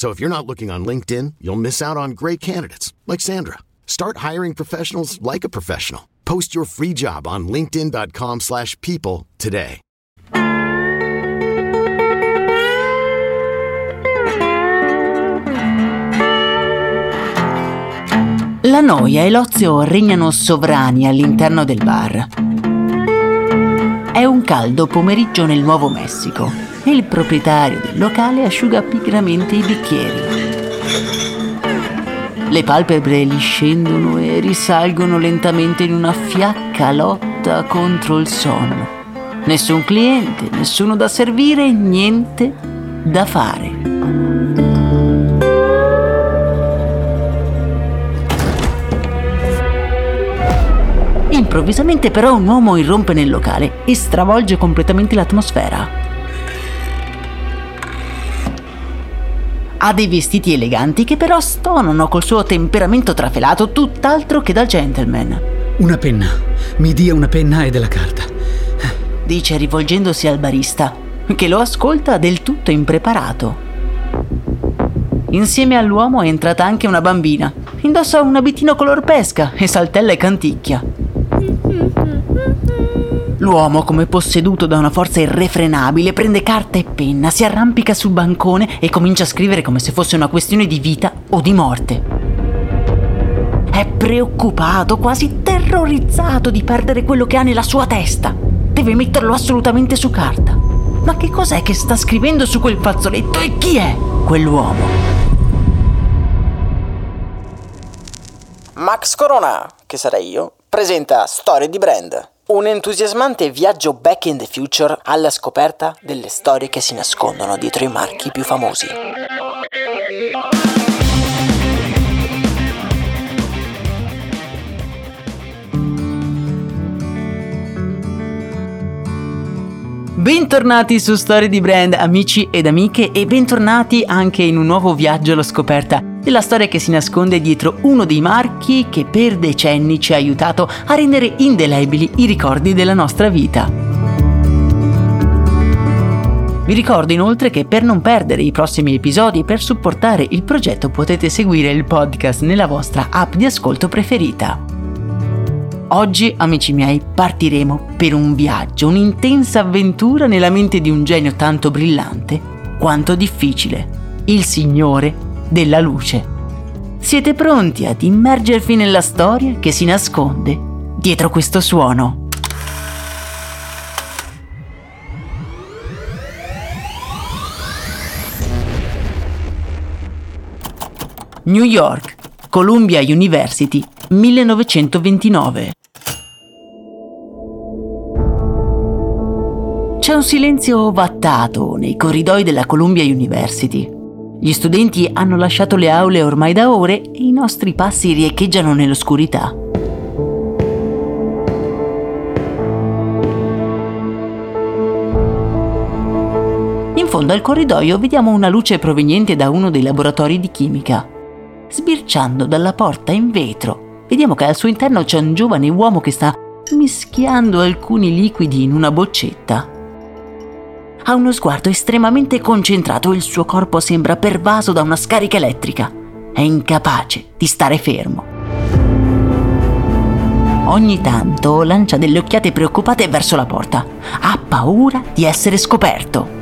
So if you're not looking on LinkedIn, you'll miss out on great candidates like Sandra. Start hiring professionals like a professional. Post your free job on linkedin.com/people today. La noia e l'ozio regnano sovrani all'interno del bar. È un caldo pomeriggio nel Nuovo Messico e il proprietario del locale asciuga pigramente i bicchieri. Le palpebre gli scendono e risalgono lentamente in una fiacca lotta contro il sonno. Nessun cliente, nessuno da servire, niente da fare. Improvvisamente però un uomo irrompe nel locale e stravolge completamente l'atmosfera. Ha dei vestiti eleganti che però stonano col suo temperamento trafelato tutt'altro che da gentleman. Una penna. Mi dia una penna e della carta. Dice rivolgendosi al barista, che lo ascolta del tutto impreparato. Insieme all'uomo è entrata anche una bambina. Indossa un abitino color pesca e saltella e canticchia. L'uomo, come posseduto da una forza irrefrenabile, prende carta e penna, si arrampica sul bancone e comincia a scrivere come se fosse una questione di vita o di morte. È preoccupato, quasi terrorizzato di perdere quello che ha nella sua testa. Deve metterlo assolutamente su carta. Ma che cos'è che sta scrivendo su quel fazzoletto e chi è quell'uomo? Max Corona, che sarei io, presenta Storie di Brand, un entusiasmante viaggio back in the future alla scoperta delle storie che si nascondono dietro i marchi più famosi. Bentornati su Storie di Brand, amici ed amiche, e bentornati anche in un nuovo viaggio alla scoperta della storia che si nasconde dietro uno dei marchi che per decenni ci ha aiutato a rendere indelebili i ricordi della nostra vita. Vi ricordo inoltre che per non perdere i prossimi episodi e per supportare il progetto potete seguire il podcast nella vostra app di ascolto preferita. Oggi, amici miei, partiremo per un viaggio, un'intensa avventura nella mente di un genio tanto brillante quanto difficile, il Signore della Luce. Siete pronti ad immergervi nella storia che si nasconde dietro questo suono? New York, Columbia University, 1929. C'è un silenzio ovattato nei corridoi della Columbia University. Gli studenti hanno lasciato le aule ormai da ore e i nostri passi riecheggiano nell'oscurità. In fondo al corridoio vediamo una luce proveniente da uno dei laboratori di chimica. Sbirciando dalla porta in vetro, vediamo che al suo interno c'è un giovane uomo che sta mischiando alcuni liquidi in una boccetta. Ha uno sguardo estremamente concentrato e il suo corpo sembra pervaso da una scarica elettrica. È incapace di stare fermo. Ogni tanto lancia delle occhiate preoccupate verso la porta. Ha paura di essere scoperto.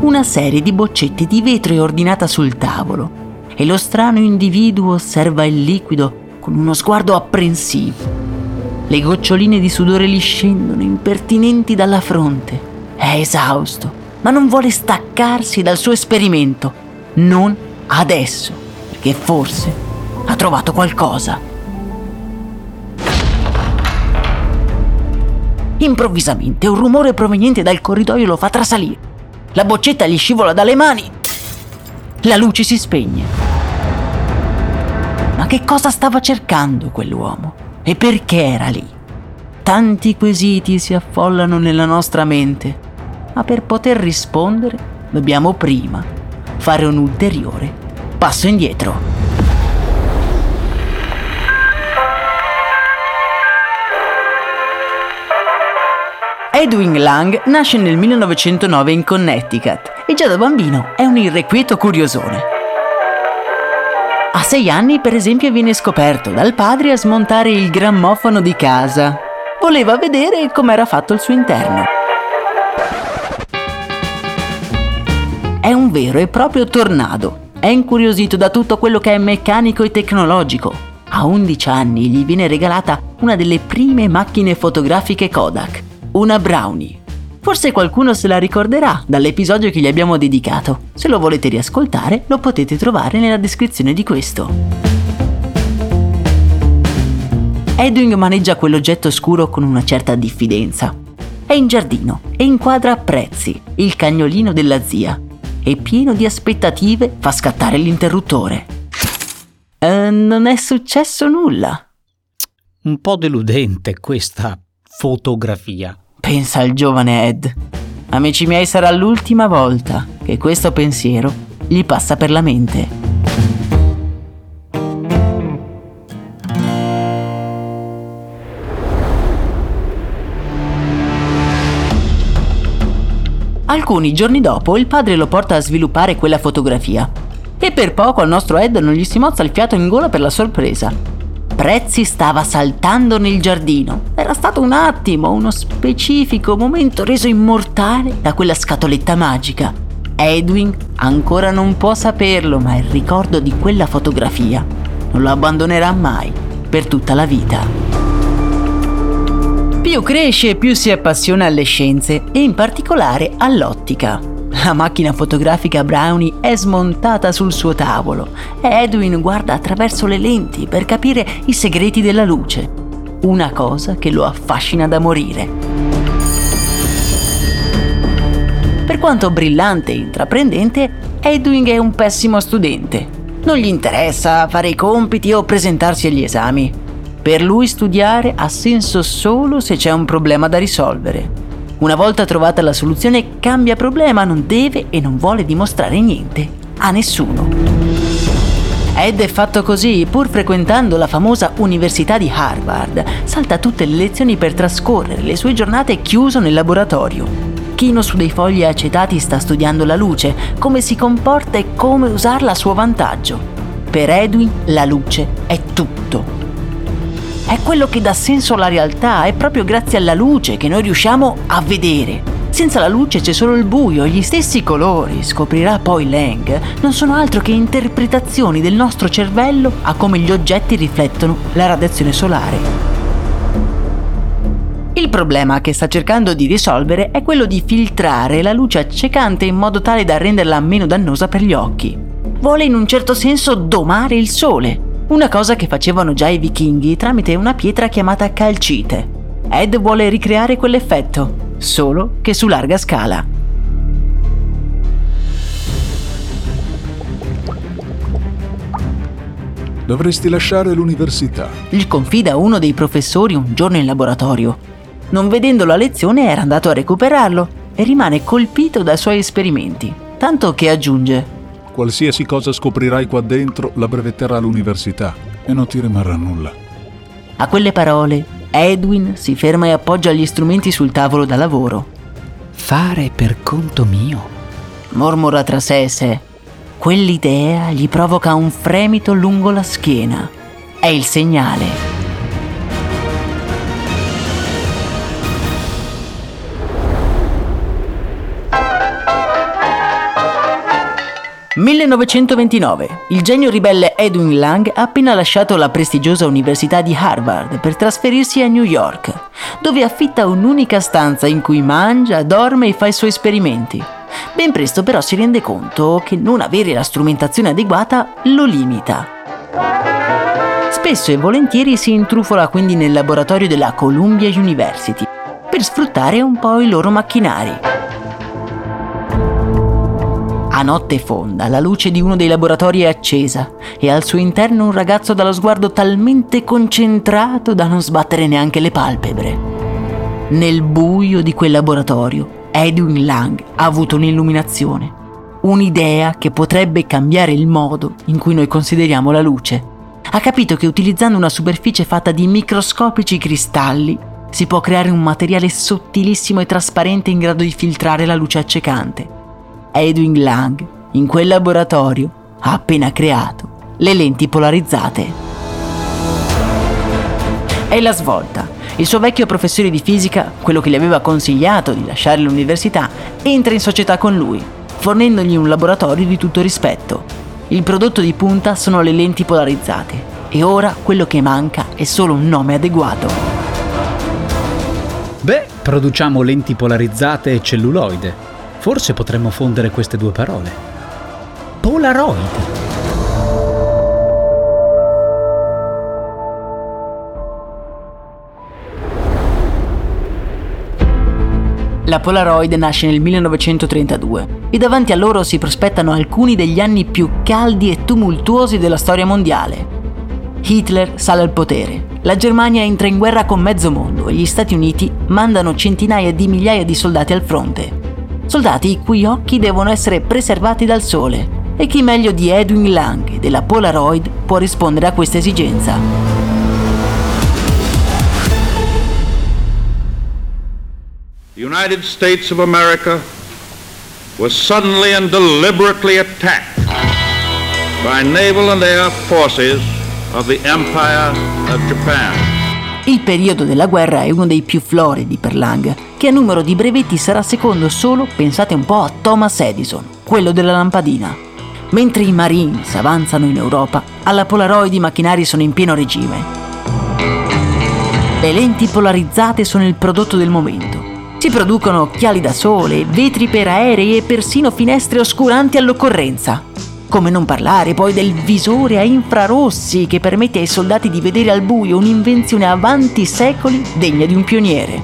Una serie di boccette di vetro è ordinata sul tavolo e lo strano individuo osserva il liquido con uno sguardo apprensivo. Le goccioline di sudore gli scendono impertinenti dalla fronte. È esausto, ma non vuole staccarsi dal suo esperimento. Non adesso, perché forse ha trovato qualcosa. Improvvisamente un rumore proveniente dal corridoio lo fa trasalire. La boccetta gli scivola dalle mani La luce si spegne. Ma che cosa stava cercando quell'uomo? E perché era lì? Tanti quesiti si affollano nella nostra mente, ma per poter rispondere dobbiamo prima fare un ulteriore passo indietro. Edwin Lang nasce nel 1909 in Connecticut e già da bambino è un irrequieto curiosone. A sei anni, per esempio, viene scoperto dal padre a smontare il grammofono di casa. Voleva vedere com'era fatto il suo interno. È un vero e proprio tornado. È incuriosito da tutto quello che è meccanico e tecnologico. A 11 anni gli viene regalata una delle prime macchine fotografiche Kodak una brownie. Forse qualcuno se la ricorderà dall'episodio che gli abbiamo dedicato. Se lo volete riascoltare, lo potete trovare nella descrizione di questo. Edwin maneggia quell'oggetto scuro con una certa diffidenza. È in giardino e inquadra Prezzi, il cagnolino della zia, e pieno di aspettative fa scattare l'interruttore. Eh, non è successo nulla. Un po' deludente questa fotografia. Pensa al giovane Ed. Amici miei, sarà l'ultima volta che questo pensiero gli passa per la mente. Alcuni giorni dopo il padre lo porta a sviluppare quella fotografia. E per poco al nostro Ed non gli si mozza il fiato in gola per la sorpresa. Prezzi stava saltando nel giardino. Era stato un attimo, uno specifico momento reso immortale da quella scatoletta magica. Edwin ancora non può saperlo, ma il ricordo di quella fotografia non lo abbandonerà mai, per tutta la vita. Più cresce, più si appassiona alle scienze e in particolare all'ottica. La macchina fotografica Brownie è smontata sul suo tavolo e Edwin guarda attraverso le lenti per capire i segreti della luce. Una cosa che lo affascina da morire. Per quanto brillante e intraprendente, Edwin è un pessimo studente. Non gli interessa fare i compiti o presentarsi agli esami. Per lui studiare ha senso solo se c'è un problema da risolvere. Una volta trovata la soluzione cambia problema, non deve e non vuole dimostrare niente a nessuno. Ed è fatto così, pur frequentando la famosa Università di Harvard, salta tutte le lezioni per trascorrere le sue giornate chiuso nel laboratorio. Chino su dei fogli acetati sta studiando la luce, come si comporta e come usarla a suo vantaggio. Per Edwin la luce è tutto è quello che dà senso alla realtà, è proprio grazie alla luce che noi riusciamo a vedere. Senza la luce c'è solo il buio gli stessi colori, scoprirà poi Lang, non sono altro che interpretazioni del nostro cervello a come gli oggetti riflettono la radiazione solare. Il problema che sta cercando di risolvere è quello di filtrare la luce accecante in modo tale da renderla meno dannosa per gli occhi. Vuole in un certo senso domare il sole, una cosa che facevano già i vichinghi tramite una pietra chiamata calcite. Ed vuole ricreare quell'effetto, solo che su larga scala. Dovresti lasciare l'università. Gli confida uno dei professori un giorno in laboratorio. Non vedendo la lezione era andato a recuperarlo e rimane colpito dai suoi esperimenti, tanto che aggiunge Qualsiasi cosa scoprirai qua dentro la brevetterà l'università e non ti rimarrà nulla. A quelle parole, Edwin si ferma e appoggia gli strumenti sul tavolo da lavoro. Fare per conto mio? Mormora tra sé e sé. Quell'idea gli provoca un fremito lungo la schiena. È il segnale 1929. Il genio ribelle Edwin Lang ha appena lasciato la prestigiosa Università di Harvard per trasferirsi a New York, dove affitta un'unica stanza in cui mangia, dorme e fa i suoi esperimenti. Ben presto però si rende conto che non avere la strumentazione adeguata lo limita. Spesso e volentieri si intrufola quindi nel laboratorio della Columbia University per sfruttare un po' i loro macchinari. A notte fonda la luce di uno dei laboratori è accesa e al suo interno un ragazzo dallo sguardo talmente concentrato da non sbattere neanche le palpebre. Nel buio di quel laboratorio Edwin Lang ha avuto un'illuminazione, un'idea che potrebbe cambiare il modo in cui noi consideriamo la luce. Ha capito che utilizzando una superficie fatta di microscopici cristalli si può creare un materiale sottilissimo e trasparente in grado di filtrare la luce accecante. Edwin Lang, in quel laboratorio, ha appena creato le lenti polarizzate. È la svolta. Il suo vecchio professore di fisica, quello che gli aveva consigliato di lasciare l'università, entra in società con lui, fornendogli un laboratorio di tutto rispetto. Il prodotto di punta sono le lenti polarizzate e ora quello che manca è solo un nome adeguato. Beh, produciamo lenti polarizzate e celluloide. Forse potremmo fondere queste due parole. Polaroid. La Polaroid nasce nel 1932 e davanti a loro si prospettano alcuni degli anni più caldi e tumultuosi della storia mondiale. Hitler sale al potere, la Germania entra in guerra con mezzo mondo e gli Stati Uniti mandano centinaia di migliaia di soldati al fronte. Soldati i cui occhi devono essere preservati dal sole e chi meglio di Edwin Lang della Polaroid può rispondere a questa esigenza. the United States of America was suddenly and deliberately attacked by naval and air forces of the Empire of Japan. Il periodo della guerra è uno dei più floridi per Lang, che a numero di brevetti sarà secondo solo, pensate un po', a Thomas Edison, quello della lampadina. Mentre i Marines avanzano in Europa, alla Polaroid i macchinari sono in pieno regime. Le lenti polarizzate sono il prodotto del momento si producono occhiali da sole, vetri per aerei e persino finestre oscuranti all'occorrenza. Come non parlare poi del visore a infrarossi che permette ai soldati di vedere al buio un'invenzione avanti secoli degna di un pioniere.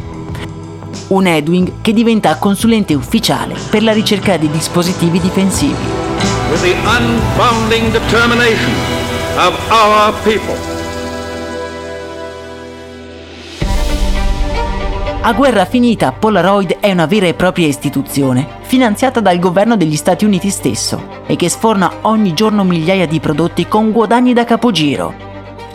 Un Edwin che diventa consulente ufficiale per la ricerca di dispositivi difensivi. With the unbounding determination of our people. A guerra finita, Polaroid è una vera e propria istituzione, finanziata dal governo degli Stati Uniti stesso e che sforna ogni giorno migliaia di prodotti con guadagni da capogiro.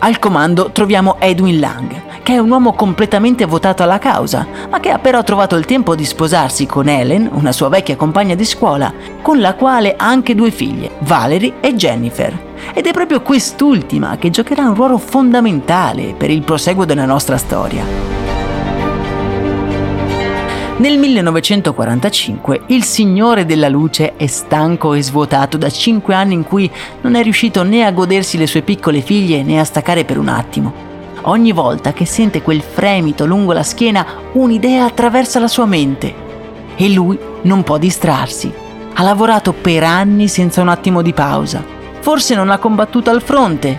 Al comando troviamo Edwin Lang, che è un uomo completamente votato alla causa, ma che ha però trovato il tempo di sposarsi con Helen, una sua vecchia compagna di scuola, con la quale ha anche due figlie, Valerie e Jennifer. Ed è proprio quest'ultima che giocherà un ruolo fondamentale per il proseguo della nostra storia. Nel 1945 il Signore della Luce è stanco e svuotato da cinque anni in cui non è riuscito né a godersi le sue piccole figlie né a staccare per un attimo. Ogni volta che sente quel fremito lungo la schiena, un'idea attraversa la sua mente. E lui non può distrarsi. Ha lavorato per anni senza un attimo di pausa. Forse non ha combattuto al fronte,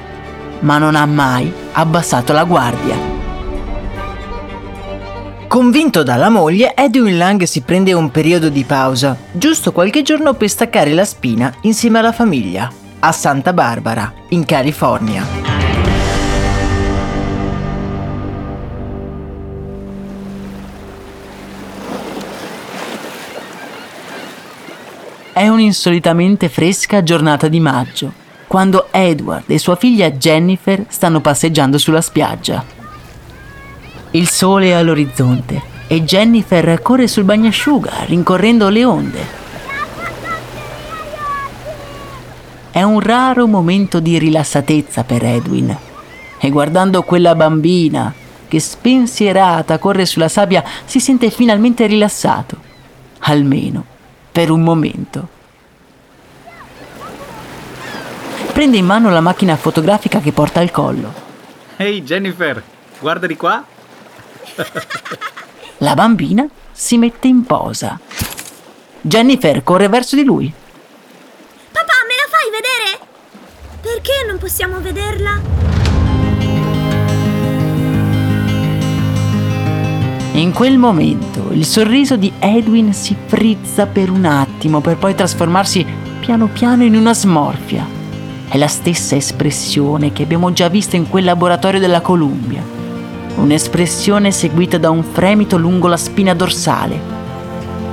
ma non ha mai abbassato la guardia. Convinto dalla moglie, Edwin Lang si prende un periodo di pausa, giusto qualche giorno per staccare la spina insieme alla famiglia, a Santa Barbara, in California. È un'insolitamente fresca giornata di maggio, quando Edward e sua figlia Jennifer stanno passeggiando sulla spiaggia. Il sole è all'orizzonte e Jennifer corre sul bagnasciuga rincorrendo le onde. È un raro momento di rilassatezza per Edwin e guardando quella bambina che spensierata corre sulla sabbia si sente finalmente rilassato, almeno per un momento. Prende in mano la macchina fotografica che porta al collo. Ehi hey Jennifer, guarda di qua. La bambina si mette in posa. Jennifer corre verso di lui. Papà, me la fai vedere? Perché non possiamo vederla? In quel momento il sorriso di Edwin si frizza per un attimo per poi trasformarsi piano piano in una smorfia. È la stessa espressione che abbiamo già visto in quel laboratorio della Columbia. Un'espressione seguita da un fremito lungo la spina dorsale.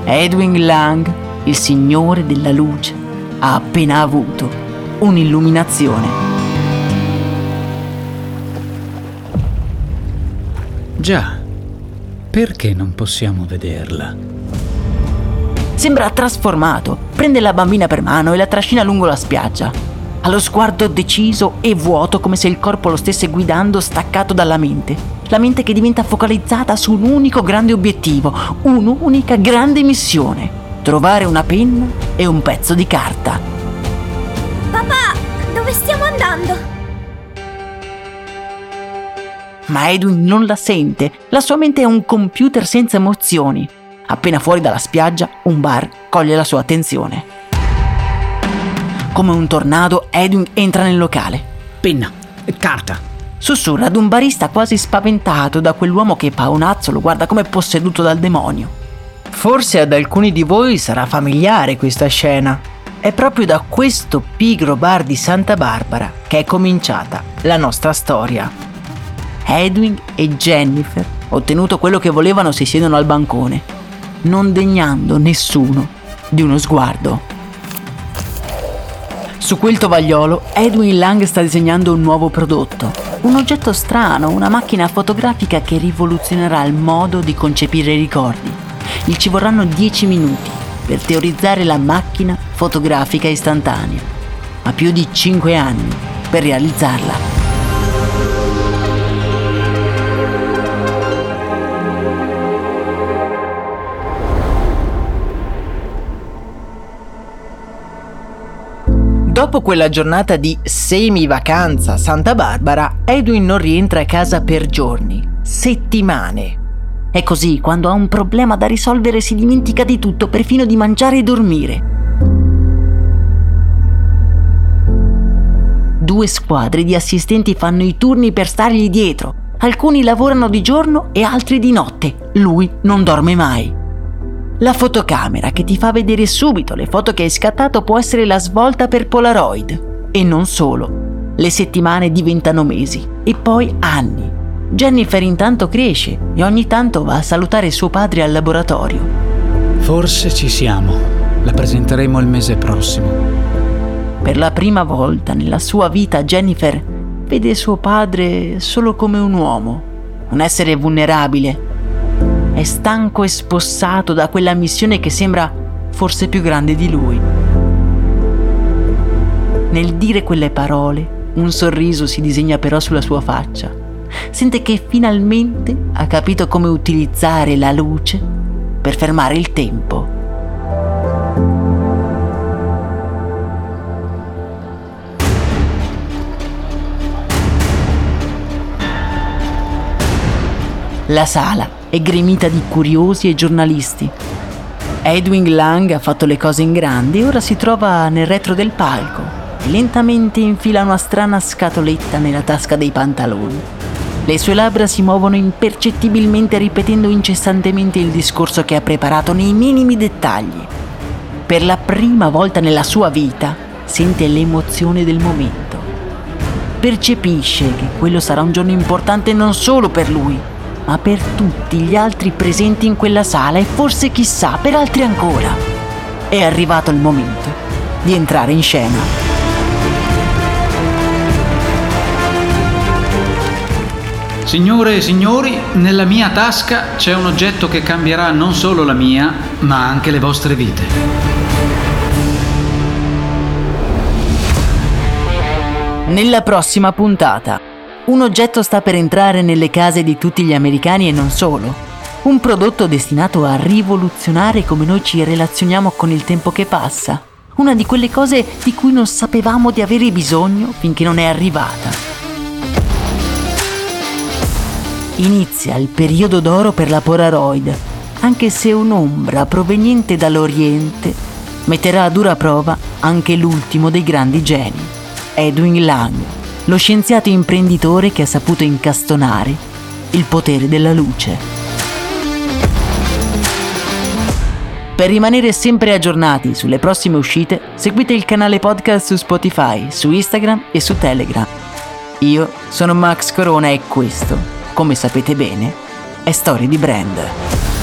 Edwin Lang, il signore della luce, ha appena avuto un'illuminazione. Già, perché non possiamo vederla? Sembra trasformato, prende la bambina per mano e la trascina lungo la spiaggia. Ha lo sguardo deciso e vuoto come se il corpo lo stesse guidando staccato dalla mente. La mente che diventa focalizzata su un unico grande obiettivo, un'unica grande missione. Trovare una penna e un pezzo di carta. Papà, dove stiamo andando? Ma Edwin non la sente, la sua mente è un computer senza emozioni. Appena fuori dalla spiaggia, un bar coglie la sua attenzione. Come un tornado, Edwin entra nel locale. Penna, carta. Sussurra ad un barista quasi spaventato da quell'uomo che paonazzo lo guarda come posseduto dal demonio. Forse ad alcuni di voi sarà familiare questa scena. È proprio da questo pigro bar di Santa Barbara che è cominciata la nostra storia. Edwin e Jennifer, ottenuto quello che volevano, si siedono al bancone, non degnando nessuno di uno sguardo. Su quel tovagliolo Edwin Lang sta disegnando un nuovo prodotto, un oggetto strano, una macchina fotografica che rivoluzionerà il modo di concepire i ricordi. Gli ci vorranno 10 minuti per teorizzare la macchina fotografica istantanea, ma più di 5 anni per realizzarla. Dopo quella giornata di semi-vacanza a Santa Barbara, Edwin non rientra a casa per giorni, settimane. È così, quando ha un problema da risolvere si dimentica di tutto, perfino di mangiare e dormire. Due squadre di assistenti fanno i turni per stargli dietro. Alcuni lavorano di giorno e altri di notte. Lui non dorme mai. La fotocamera che ti fa vedere subito le foto che hai scattato può essere la svolta per Polaroid. E non solo. Le settimane diventano mesi e poi anni. Jennifer intanto cresce e ogni tanto va a salutare suo padre al laboratorio. Forse ci siamo. La presenteremo il mese prossimo. Per la prima volta nella sua vita Jennifer vede suo padre solo come un uomo, un essere vulnerabile è stanco e spossato da quella missione che sembra forse più grande di lui. Nel dire quelle parole, un sorriso si disegna però sulla sua faccia. Sente che finalmente ha capito come utilizzare la luce per fermare il tempo. La sala è gremita di curiosi e giornalisti. Edwin Lang ha fatto le cose in grande e ora si trova nel retro del palco e lentamente infila una strana scatoletta nella tasca dei pantaloni. Le sue labbra si muovono impercettibilmente ripetendo incessantemente il discorso che ha preparato nei minimi dettagli. Per la prima volta nella sua vita sente l'emozione del momento. Percepisce che quello sarà un giorno importante non solo per lui, ma per tutti gli altri presenti in quella sala e forse chissà per altri ancora. È arrivato il momento di entrare in scena. Signore e signori, nella mia tasca c'è un oggetto che cambierà non solo la mia, ma anche le vostre vite. Nella prossima puntata un oggetto sta per entrare nelle case di tutti gli americani e non solo. Un prodotto destinato a rivoluzionare come noi ci relazioniamo con il tempo che passa. Una di quelle cose di cui non sapevamo di avere bisogno finché non è arrivata. Inizia il periodo d'oro per la Polaroid, anche se un'ombra proveniente dall'Oriente metterà a dura prova anche l'ultimo dei grandi geni, Edwin Lang lo scienziato imprenditore che ha saputo incastonare il potere della luce. Per rimanere sempre aggiornati sulle prossime uscite, seguite il canale podcast su Spotify, su Instagram e su Telegram. Io sono Max Corona e questo, come sapete bene, è Storie di Brand.